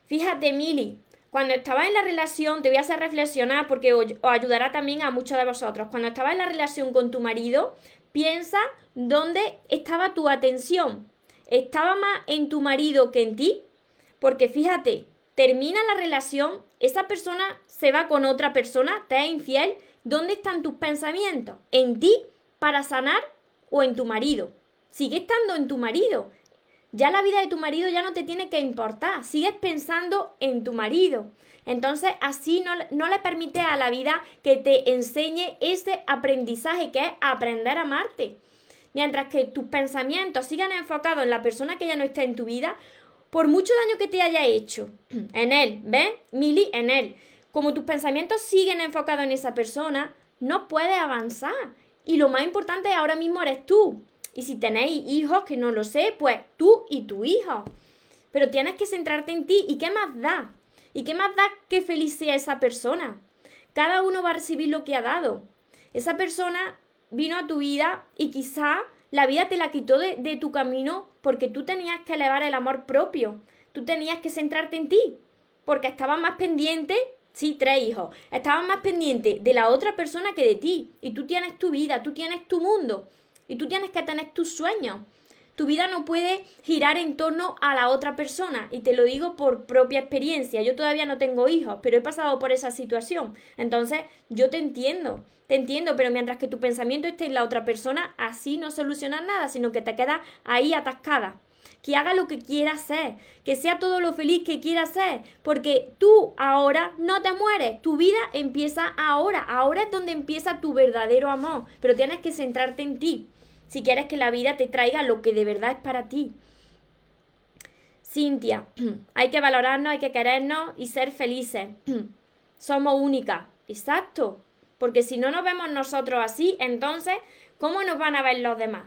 Fíjate, Mili, cuando estaba en la relación, te voy a hacer reflexionar porque os ayudará también a muchos de vosotros. Cuando estaba en la relación con tu marido, piensa dónde estaba tu atención. ¿Estaba más en tu marido que en ti? Porque fíjate, termina la relación, esa persona se va con otra persona, te es infiel, ¿dónde están tus pensamientos? ¿En ti para sanar o en tu marido? Sigue estando en tu marido. Ya la vida de tu marido ya no te tiene que importar, sigues pensando en tu marido. Entonces así no, no le permite a la vida que te enseñe ese aprendizaje que es aprender a amarte. Mientras que tus pensamientos sigan enfocados en la persona que ya no está en tu vida, por mucho daño que te haya hecho *clears throat* en él, ¿ves? Mili, en él. Como tus pensamientos siguen enfocados en esa persona, no puedes avanzar. Y lo más importante ahora mismo eres tú. Y si tenéis hijos, que no lo sé, pues tú y tu hijo. Pero tienes que centrarte en ti. ¿Y qué más da? ¿Y qué más da que feliz sea esa persona? Cada uno va a recibir lo que ha dado. Esa persona vino a tu vida y quizá la vida te la quitó de, de tu camino porque tú tenías que elevar el amor propio, tú tenías que centrarte en ti, porque estabas más pendiente Sí, tres hijos. Estabas más pendiente de la otra persona que de ti. Y tú tienes tu vida, tú tienes tu mundo. Y tú tienes que tener tus sueños. Tu vida no puede girar en torno a la otra persona. Y te lo digo por propia experiencia. Yo todavía no tengo hijos, pero he pasado por esa situación. Entonces, yo te entiendo. Te entiendo, pero mientras que tu pensamiento esté en la otra persona, así no solucionas nada, sino que te quedas ahí atascada que haga lo que quiera hacer, que sea todo lo feliz que quiera ser, porque tú ahora no te mueres, tu vida empieza ahora, ahora es donde empieza tu verdadero amor, pero tienes que centrarte en ti, si quieres que la vida te traiga lo que de verdad es para ti. Cintia, *clears throat* hay que valorarnos, hay que querernos y ser felices. *clears throat* Somos únicas. Exacto. Porque si no nos vemos nosotros así, entonces, ¿cómo nos van a ver los demás?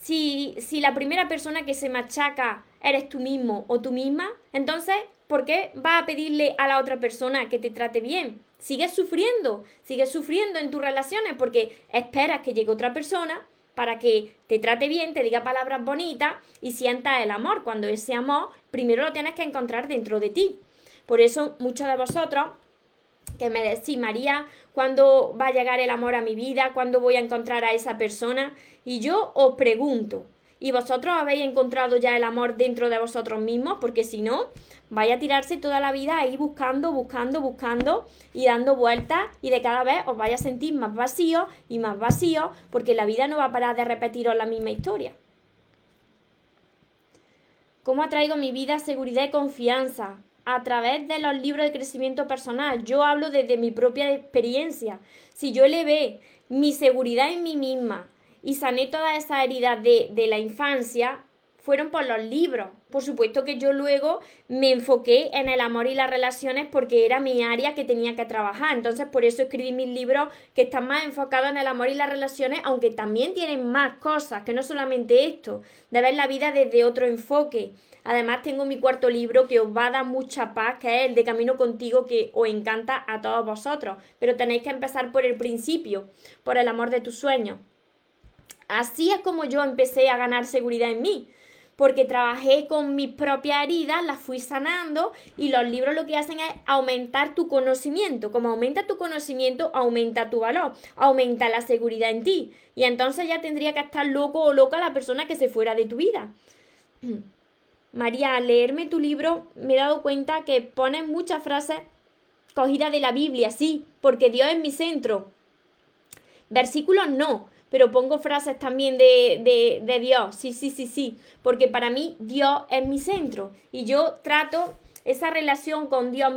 Si, si la primera persona que se machaca eres tú mismo o tú misma, entonces, ¿por qué vas a pedirle a la otra persona que te trate bien? Sigues sufriendo, sigues sufriendo en tus relaciones porque esperas que llegue otra persona para que te trate bien, te diga palabras bonitas y sientas el amor, cuando ese amor primero lo tienes que encontrar dentro de ti. Por eso muchos de vosotros que me decís, María, ¿cuándo va a llegar el amor a mi vida? ¿Cuándo voy a encontrar a esa persona? Y yo os pregunto, ¿y vosotros habéis encontrado ya el amor dentro de vosotros mismos? Porque si no, vaya a tirarse toda la vida ahí buscando, buscando, buscando y dando vueltas y de cada vez os vaya a sentir más vacío y más vacío porque la vida no va a parar de repetiros la misma historia. ¿Cómo atraigo mi vida seguridad y confianza? a través de los libros de crecimiento personal. Yo hablo desde mi propia experiencia. Si yo le ve mi seguridad en mí misma y sané todas esas heridas de, de la infancia, fueron por los libros. Por supuesto que yo luego me enfoqué en el amor y las relaciones porque era mi área que tenía que trabajar. Entonces por eso escribí mis libros que están más enfocados en el amor y las relaciones, aunque también tienen más cosas, que no solamente esto, de ver la vida desde otro enfoque. Además tengo mi cuarto libro que os va a dar mucha paz, que es el de Camino contigo, que os encanta a todos vosotros. Pero tenéis que empezar por el principio, por el amor de tus sueños. Así es como yo empecé a ganar seguridad en mí porque trabajé con mis propias heridas, las fui sanando y los libros lo que hacen es aumentar tu conocimiento. Como aumenta tu conocimiento, aumenta tu valor, aumenta la seguridad en ti. Y entonces ya tendría que estar loco o loca la persona que se fuera de tu vida. *clears throat* María, al leerme tu libro me he dado cuenta que pones muchas frases cogidas de la Biblia, sí, porque Dios es mi centro. Versículos no, pero pongo frases también de, de, Dios, sí, sí, sí, sí, porque para mí Dios es mi centro. Y yo trato esa relación con Dios,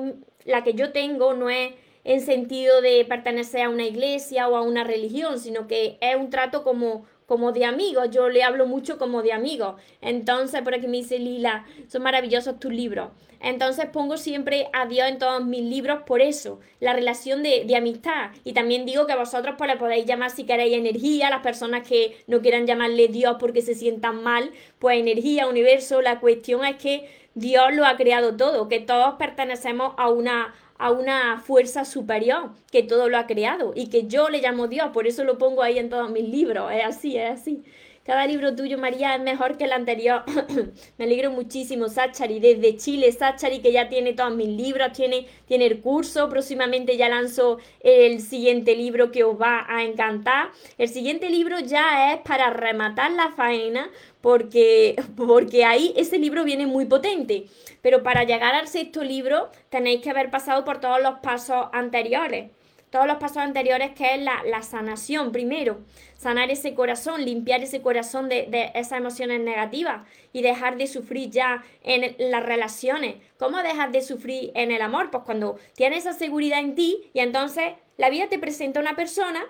la que yo tengo no es en sentido de pertenecer a una iglesia o a una religión, sino que es un trato como, como de amigos, yo le hablo mucho como de amigos. Entonces, por aquí me dice Lila, son maravillosos tus libros. Entonces pongo siempre a Dios en todos mis libros por eso, la relación de, de amistad. Y también digo que vosotros pues le podéis llamar si queréis energía, las personas que no quieran llamarle Dios porque se sientan mal, pues energía, universo, la cuestión es que Dios lo ha creado todo, que todos pertenecemos a una a una fuerza superior que todo lo ha creado y que yo le llamo Dios, por eso lo pongo ahí en todos mis libros, es así, es así. Cada libro tuyo, María, es mejor que el anterior. *coughs* Me alegro muchísimo, Sachari, desde Chile, Sachari, que ya tiene todos mis libros, tiene, tiene el curso, próximamente ya lanzo el siguiente libro que os va a encantar. El siguiente libro ya es para rematar la faena, porque, *laughs* porque ahí ese libro viene muy potente. Pero para llegar al sexto libro tenéis que haber pasado por todos los pasos anteriores. Todos los pasos anteriores que es la, la sanación primero. Sanar ese corazón, limpiar ese corazón de, de, esas emociones negativas y dejar de sufrir ya en las relaciones. ¿Cómo dejas de sufrir en el amor? Pues cuando tienes esa seguridad en ti y entonces la vida te presenta una persona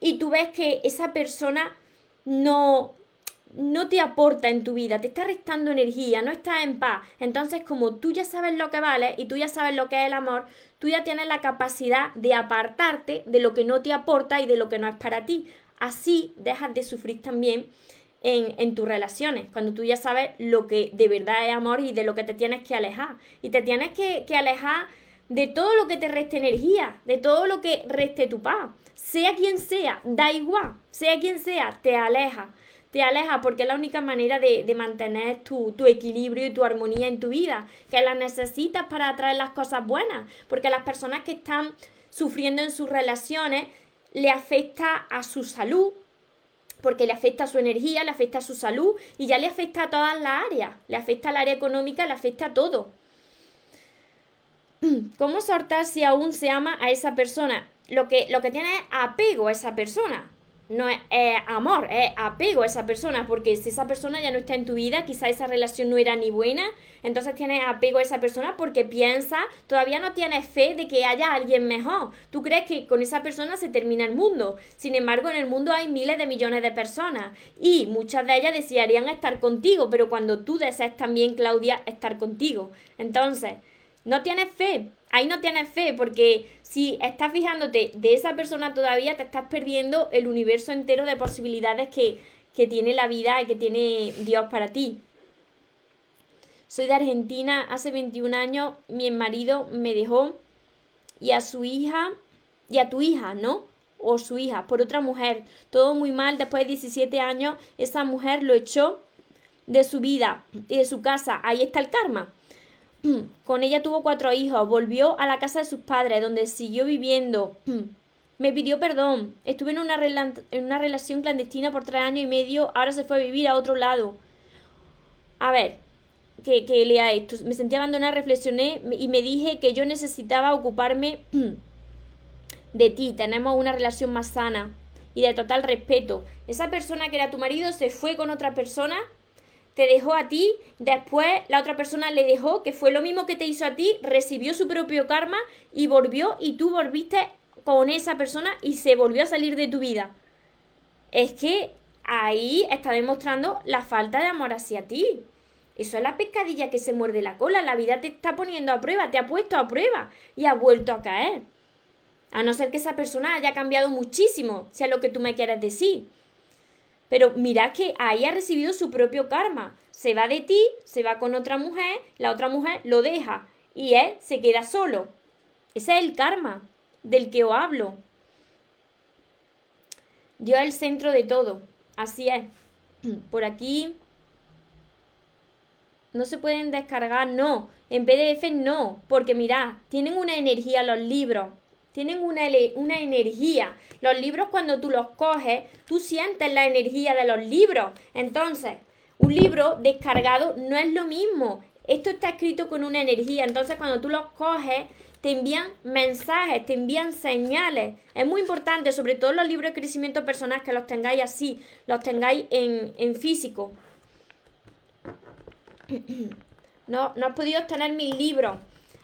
y tú ves que esa persona no, no te aporta en tu vida, te está restando energía, no estás en paz. Entonces, como tú ya sabes lo que vale y tú ya sabes lo que es el amor, tú ya tienes la capacidad de apartarte de lo que no te aporta y de lo que no es para ti. Así dejas de sufrir también en, en, tus relaciones, cuando tú ya sabes lo que de verdad es amor y de lo que te tienes que alejar. Y te tienes que, que alejar de todo lo que te reste energía, de todo lo que reste tu paz. Sea quien sea, da igual, sea quien sea, te aleja. Te aleja porque es la única manera de, mantener tu, tu, equilibrio y tu armonía en tu vida, que la necesitas para atraer las cosas buenas, porque las personas que están sufriendo en sus relaciones le afecta a su salud, porque le afecta a su energía, le afecta a su salud y ya le afecta a todas las áreas, le afecta al área económica, le afecta a todo. *clears throat* ¿Cómo soltar si aún se ama a esa persona? Lo que, lo que tiene es apego a esa persona no es, amor, es apego a esa persona, porque si esa persona ya no está en tu vida, quizá esa relación no era ni buena, entonces tienes apego a esa persona porque piensa, todavía no tienes fe de que haya alguien mejor. Tú crees que con esa persona se termina el mundo. Sin embargo, en el mundo hay miles de millones de personas y muchas de ellas desearían estar contigo, pero cuando tú deseas también, Claudia, estar contigo. Entonces, no tienes fe, ahí no tienes fe, porque si estás fijándote de esa persona todavía, te estás perdiendo el universo entero de posibilidades que, que tiene la vida y que tiene Dios para ti. Soy de Argentina, hace 21 años mi marido me dejó y a su hija, y a tu hija, ¿no? O su hija, por otra mujer. Todo muy mal, después de 17 años, esa mujer lo echó de su vida y de su casa. Ahí está el karma. *clears throat* Con ella tuvo cuatro hijos, volvió a la casa de sus padres, donde siguió viviendo. *clears throat* Me pidió perdón. Estuve en una, relación clandestina por tres años y medio, ahora se fue a vivir a otro lado. A ver, que, que lea esto. Me sentí abandonada, reflexioné y me dije que yo necesitaba ocuparme *clears throat* de ti. Tenemos una relación más sana y de total respeto. Esa persona que era tu marido se fue con otra persona te dejó a ti, después la otra persona le dejó, que fue lo mismo que te hizo a ti, recibió su propio karma y volvió y tú volviste con esa persona y se volvió a salir de tu vida. Es que ahí está demostrando la falta de amor hacia ti. Eso es la pescadilla que se muerde la cola. La vida te está poniendo a prueba, te ha puesto a prueba y ha vuelto a caer. A no ser que esa persona haya cambiado muchísimo, sea lo que tú me quieras decir. Pero mira que ahí ha recibido su propio karma. Se va de ti, se va con otra mujer, la otra mujer lo deja y él se queda solo. Ese es el karma del que os hablo. Dios es el centro de todo. Así es. *clears throat* Por aquí no se pueden descargar, no. En PDF no, porque mirad, tienen una energía los libros tienen una, una energía. Los libros cuando tú los coges, tú sientes la energía de los libros. Entonces, un libro descargado no es lo mismo. Esto está escrito con una energía. Entonces, cuando tú los coges, te envían mensajes, te envían señales. Es muy importante, sobre todo los libros de crecimiento personal, que los tengáis así, los tengáis en, en físico. *clears throat* No, no has podido obtener mis libros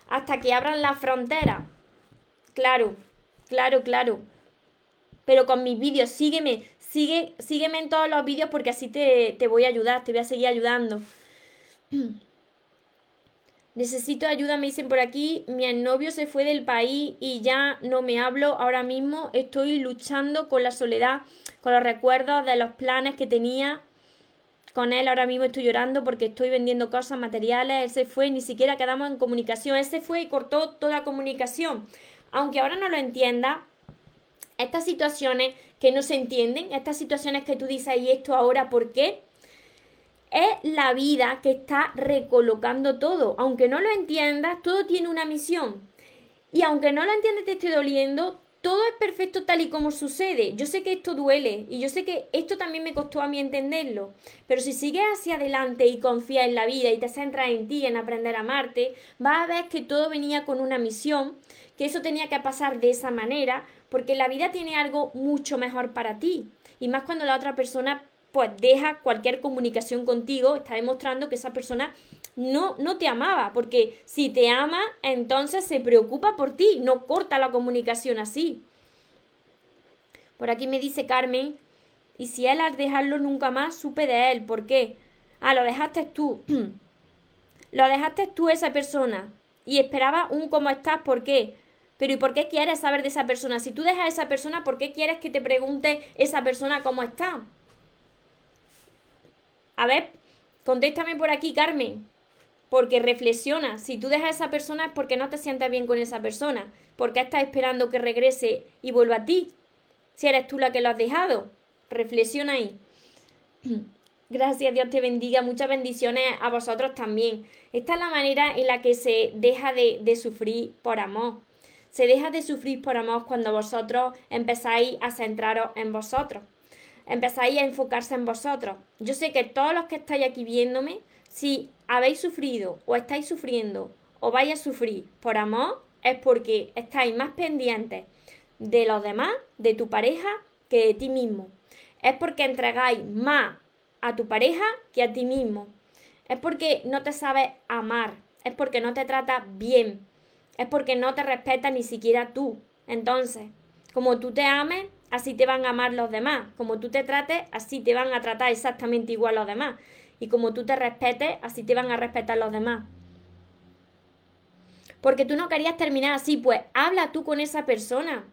hasta que abran la frontera. Claro, claro, claro. Pero con mis vídeos, sígueme, sigue, sígueme en todos los vídeos porque así te, te voy a ayudar, te voy a seguir ayudando. *clears throat* Necesito ayuda, me dicen por aquí. Mi novio se fue del país y ya no me hablo. Ahora mismo estoy luchando con la soledad, con los recuerdos de los planes que tenía con él. Ahora mismo estoy llorando porque estoy vendiendo cosas materiales. Él se fue, ni siquiera quedamos en comunicación. Él se fue y cortó toda comunicación aunque ahora no lo entienda, estas situaciones que no se entienden, estas situaciones que tú dices, ¿y esto ahora por qué? Es la vida que está recolocando todo. Aunque no lo entiendas, todo tiene una misión. Y aunque no lo entiendas, te esté doliendo, todo es perfecto tal y como sucede. Yo sé que esto duele y yo sé que esto también me costó a mí entenderlo. Pero si sigues hacia adelante y confías en la vida y te centras en ti, en aprender a amarte, vas a ver que todo venía con una misión que eso tenía que pasar de esa manera, porque la vida tiene algo mucho mejor para ti. Y más cuando la otra persona pues deja cualquier comunicación contigo, está demostrando que esa persona no, no te amaba, porque si te ama, entonces se preocupa por ti, no corta la comunicación así. Por aquí me dice Carmen, y si él al dejarlo nunca más, supe de él, ¿por qué? Ah, lo dejaste tú. *clears throat* lo dejaste tú esa persona y esperaba un cómo estás, ¿por qué? Pero ¿y por qué quieres saber de esa persona? Si tú dejas a esa persona, ¿por qué quieres que te pregunte esa persona cómo está? A ver, contéstame por aquí, Carmen. Porque reflexiona, si tú dejas a esa persona es porque no te sientes bien con esa persona. porque estás esperando que regrese y vuelva a ti? Si eres tú la que lo has dejado. Reflexiona ahí. *clears throat* Gracias, Dios te bendiga. Muchas bendiciones a vosotros también. Esta es la manera en la que se deja de, de sufrir por amor. Se deja de sufrir por amor cuando vosotros empezáis a centraros en vosotros. Empezáis a enfocarse en vosotros. Yo sé que todos los que estáis aquí viéndome, si habéis sufrido o estáis sufriendo o vais a sufrir por amor, es porque estáis más pendientes de los demás, de tu pareja, que de ti mismo. Es porque entregáis más a tu pareja que a ti mismo. Es porque no te sabes amar. Es porque no te tratas bien. Es porque no te respetas ni siquiera tú. Entonces, como tú te ames, así te van a amar los demás. Como tú te trates, así te van a tratar exactamente igual los demás. Y como tú te respetes, así te van a respetar los demás. Porque tú no querías terminar así, pues habla tú con esa persona.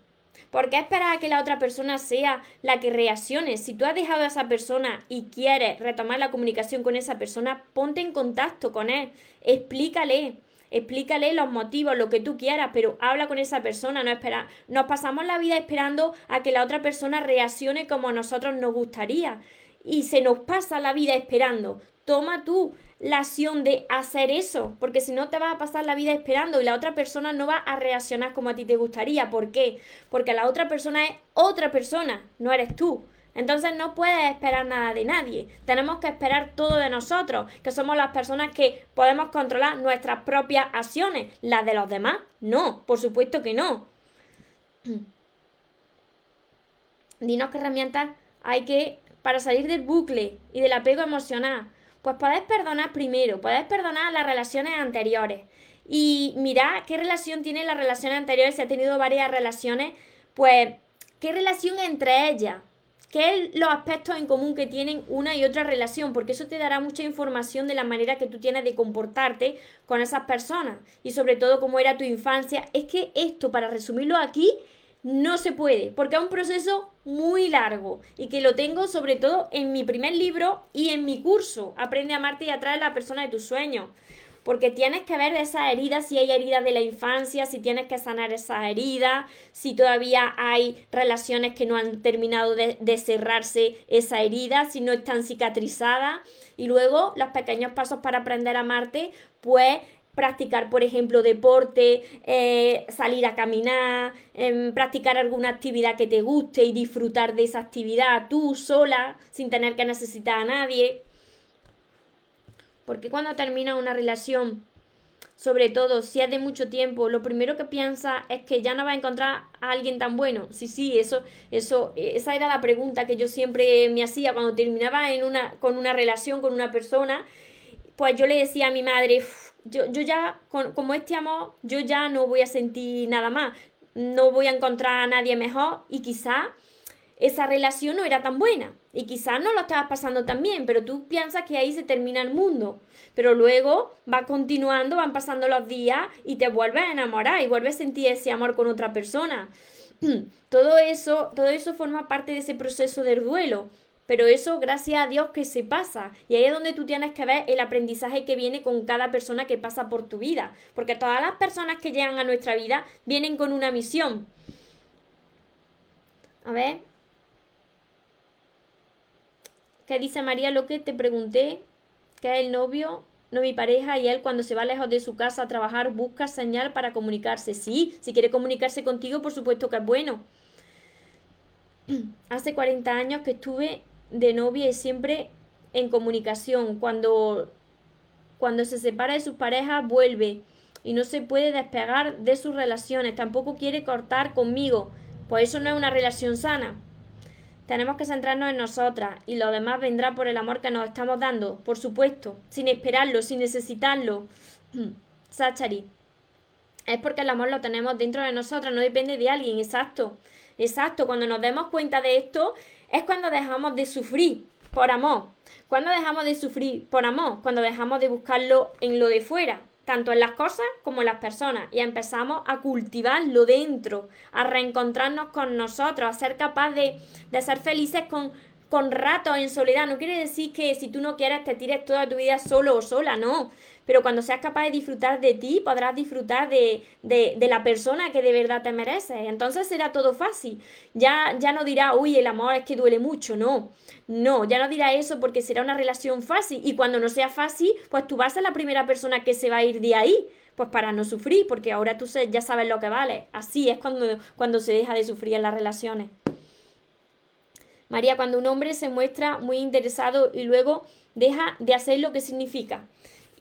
¿Por qué esperar a que la otra persona sea la que reaccione? Si tú has dejado a esa persona y quieres retomar la comunicación con esa persona, ponte en contacto con él, explícale, explícale los motivos, lo que tú quieras, pero habla con esa persona, no espera. Nos pasamos la vida esperando a que la otra persona reaccione como a nosotros nos gustaría y se nos pasa la vida esperando. Toma tú la acción de hacer eso, porque si no te vas a pasar la vida esperando y la otra persona no va a reaccionar como a ti te gustaría. ¿Por qué? Porque la otra persona es otra persona, no eres tú. Entonces no puedes esperar nada de nadie. Tenemos que esperar todo de nosotros, que somos las personas que podemos controlar nuestras propias acciones. Las de los demás, no, por supuesto que no. *clears throat* Dinos qué herramientas hay que para salir del bucle y del apego emocional. Pues podés perdonar primero, podés perdonar las relaciones anteriores. Y mira qué relación tienen las relaciones anteriores, si ha tenido varias relaciones, pues qué relación entre ellas, qué los aspectos en común que tienen una y otra relación, porque eso te dará mucha información de la manera que tú tienes de comportarte con esas personas y sobre todo cómo era tu infancia. Es que esto, para resumirlo aquí, no se puede, porque es un proceso muy largo y que lo tengo sobre todo en mi primer libro y en mi curso, Aprende a amarte y atraer a la persona de tus sueños. Porque tienes que ver esas heridas, si hay heridas de la infancia, si tienes que sanar esas heridas, si todavía hay relaciones que no han terminado de, de cerrarse esa herida, si no están cicatrizadas. Y luego los pequeños pasos para aprender a amarte, pues practicar, por ejemplo, deporte, eh, salir a caminar, em, practicar alguna actividad que te guste y disfrutar de esa actividad tú sola, sin tener que necesitar a nadie. Porque cuando termina una relación, sobre todo si es de mucho tiempo, lo primero que piensa es que ya no va a encontrar a alguien tan bueno. Sí, sí, eso, eso, esa era la pregunta que yo siempre me hacía cuando terminaba en una, con una relación con una persona. Pues yo le decía a mi madre, yo, yo ya, con, como este amor, yo ya no voy a sentir nada más, no voy a encontrar a nadie mejor y quizá esa relación no era tan buena y quizá no lo estabas pasando tan bien, pero tú piensas que ahí se termina el mundo, pero luego va continuando, van pasando los días y te vuelves a enamorar y vuelves a sentir ese amor con otra persona. *clears throat* Todo eso, todo eso forma parte de ese proceso del duelo. Pero eso, gracias a Dios, que se pasa. Y ahí es donde tú tienes que ver el aprendizaje que viene con cada persona que pasa por tu vida. Porque todas las personas que llegan a nuestra vida vienen con una misión. A ver. ¿Qué dice María? Lo que te pregunté, que es el novio, no mi pareja, y él cuando se va lejos de su casa a trabajar busca señal para comunicarse. Sí, si quiere comunicarse contigo, por supuesto que es bueno. *clears throat* Hace 40 años que estuve de novia y siempre en comunicación. Cuando, cuando se separa de sus parejas, vuelve y no se puede despegar de sus relaciones. Tampoco quiere cortar conmigo. Pues eso no es una relación sana. Tenemos que centrarnos en nosotras y lo demás vendrá por el amor que nos estamos dando, por supuesto, sin esperarlo, sin necesitarlo. *clears throat* Sachari. Es porque el amor lo tenemos dentro de nosotras, no depende de alguien, exacto. Exacto, cuando nos demos cuenta de esto, es cuando dejamos de sufrir por amor. Cuando dejamos de sufrir por amor, cuando dejamos de buscarlo en lo de fuera, tanto en las cosas como en las personas, y empezamos a cultivarlo dentro, a reencontrarnos con nosotros, a ser capaz de, de ser felices con, con ratos en soledad. No quiere decir que si tú no quieres te tires toda tu vida solo o sola, no pero cuando seas capaz de disfrutar de ti, podrás disfrutar de, de, la persona que de verdad te mereces. Entonces será todo fácil. Ya, ya no dirá, uy, el amor es que duele mucho, no. No, ya no dirá eso porque será una relación fácil. Y cuando no sea fácil, pues tú vas a ser la primera persona que se va a ir de ahí pues para no sufrir, porque ahora tú ya sabes lo que vale. Así es cuando, cuando se deja de sufrir en las relaciones. María, cuando un hombre se muestra muy interesado y luego deja de hacer lo que significa.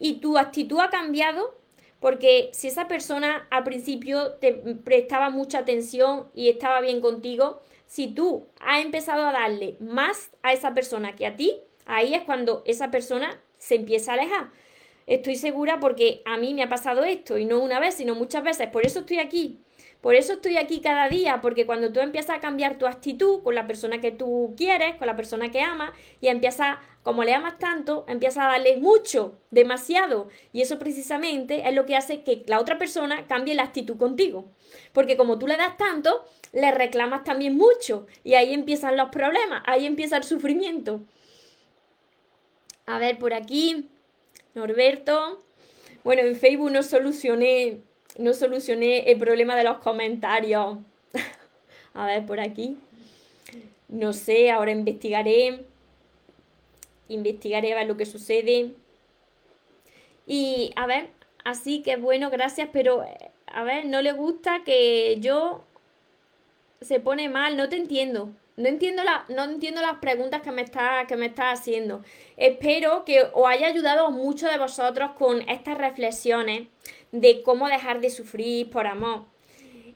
Y tu actitud ha cambiado porque si esa persona al principio te prestaba mucha atención y estaba bien contigo, si tú has empezado a darle más a esa persona que a ti, ahí es cuando esa persona se empieza a alejar. Estoy segura porque a mí me ha pasado esto y no una vez, sino muchas veces. Por eso estoy aquí. Por eso estoy aquí cada día, porque cuando tú empiezas a cambiar tu actitud con la persona que tú quieres, con la persona que amas, y empiezas, como le amas tanto, empiezas a darle mucho, demasiado. Y eso precisamente es lo que hace que la otra persona cambie la actitud contigo. Porque como tú le das tanto, le reclamas también mucho. Y ahí empiezan los problemas, ahí empieza el sufrimiento. A ver, por aquí, Norberto. Bueno, en Facebook no solucioné no solucioné el problema de los comentarios. *laughs* a ver, por aquí. No sé, ahora investigaré. Investigaré a ver lo que sucede. Y a ver, así que bueno, gracias, pero a ver, no le gusta que yo se pone mal, no te entiendo. No entiendo, la, no entiendo las preguntas que me, está, está haciendo. Espero que os haya ayudado mucho de vosotros con estas reflexiones de cómo dejar de sufrir por amor.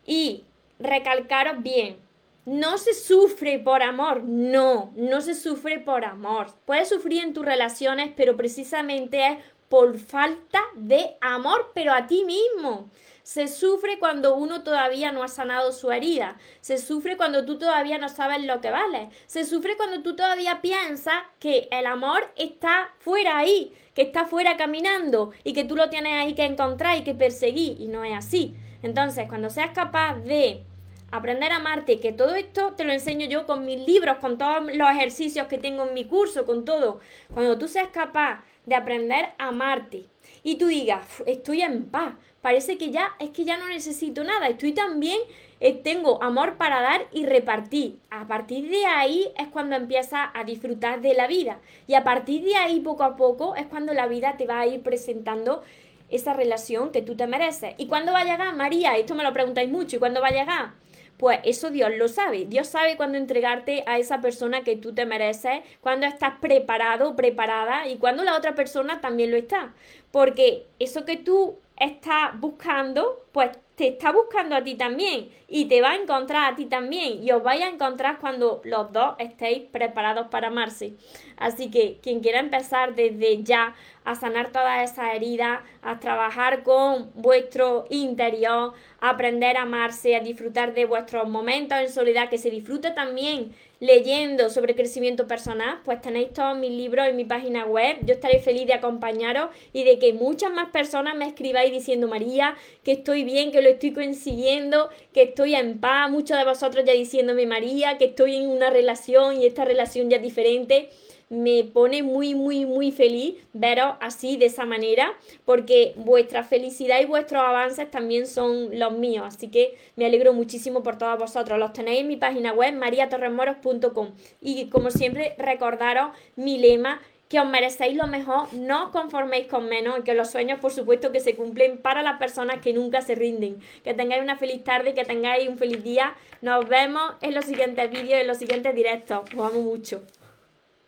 Y recalcaros bien, no se sufre por amor, no, no se sufre por amor. Puedes sufrir en tus relaciones, pero precisamente es por falta de amor, pero a ti mismo. Se sufre cuando uno todavía no ha sanado su herida. Se sufre cuando tú todavía no sabes lo que vale. Se sufre cuando tú todavía piensas que el amor está fuera ahí, que está fuera caminando y que tú lo tienes ahí que encontrar y que perseguir. Y no es así. Entonces, cuando seas capaz de aprender a amarte, que todo esto te lo enseño yo con mis libros, con todos los ejercicios que tengo en mi curso, con todo. Cuando tú seas capaz de aprender a amarte y tú digas, estoy en paz, parece que ya es que ya no necesito nada, estoy también, eh, tengo amor para dar y repartir. A partir de ahí es cuando empiezas a disfrutar de la vida y a partir de ahí poco a poco es cuando la vida te va a ir presentando esa relación que tú te mereces. ¿Y cuándo va a llegar, María? Esto me lo preguntáis mucho, ¿y cuándo va a llegar? Pues eso Dios lo sabe. Dios sabe cuándo entregarte a esa persona que tú te mereces, cuando estás preparado, preparada y cuando la otra persona también lo está. Porque eso que tú estás buscando, pues te está buscando a ti también y te va a encontrar a ti también y os vais a encontrar cuando los dos estéis preparados para amarse. Así que quien quiera empezar desde ya a sanar todas esas heridas, a trabajar con vuestro interior, a aprender a amarse, a disfrutar de vuestros momentos en soledad, que se disfrute también leyendo sobre crecimiento personal, pues tenéis todos mis libros en mi página web. Yo estaré feliz de acompañaros y de que muchas más personas me escribáis diciendo, María, que estoy bien, que lo estoy consiguiendo, que estoy en paz. Muchos de vosotros ya diciéndome, María, que estoy en una relación y esta relación ya es diferente me pone muy, muy, muy feliz veros así, de esa manera, porque vuestra felicidad y vuestros avances también son los míos. Así que me alegro muchísimo por todos vosotros. Los tenéis en mi página web, mariatorremoros.com. Y como siempre, recordaros mi lema que os merecéis lo mejor, no os conforméis con menos y que los sueños, por supuesto, que se cumplen para las personas que nunca se rinden. Que tengáis una feliz tarde, que tengáis un feliz día. Nos vemos en los siguientes vídeos, en los siguientes directos. Os amo mucho.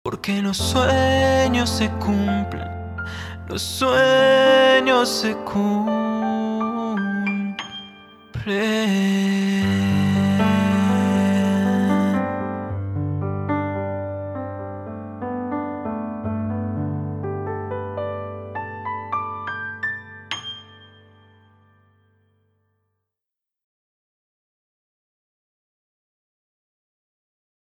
Porque los sueños se cumplen, los sueños se cumplen.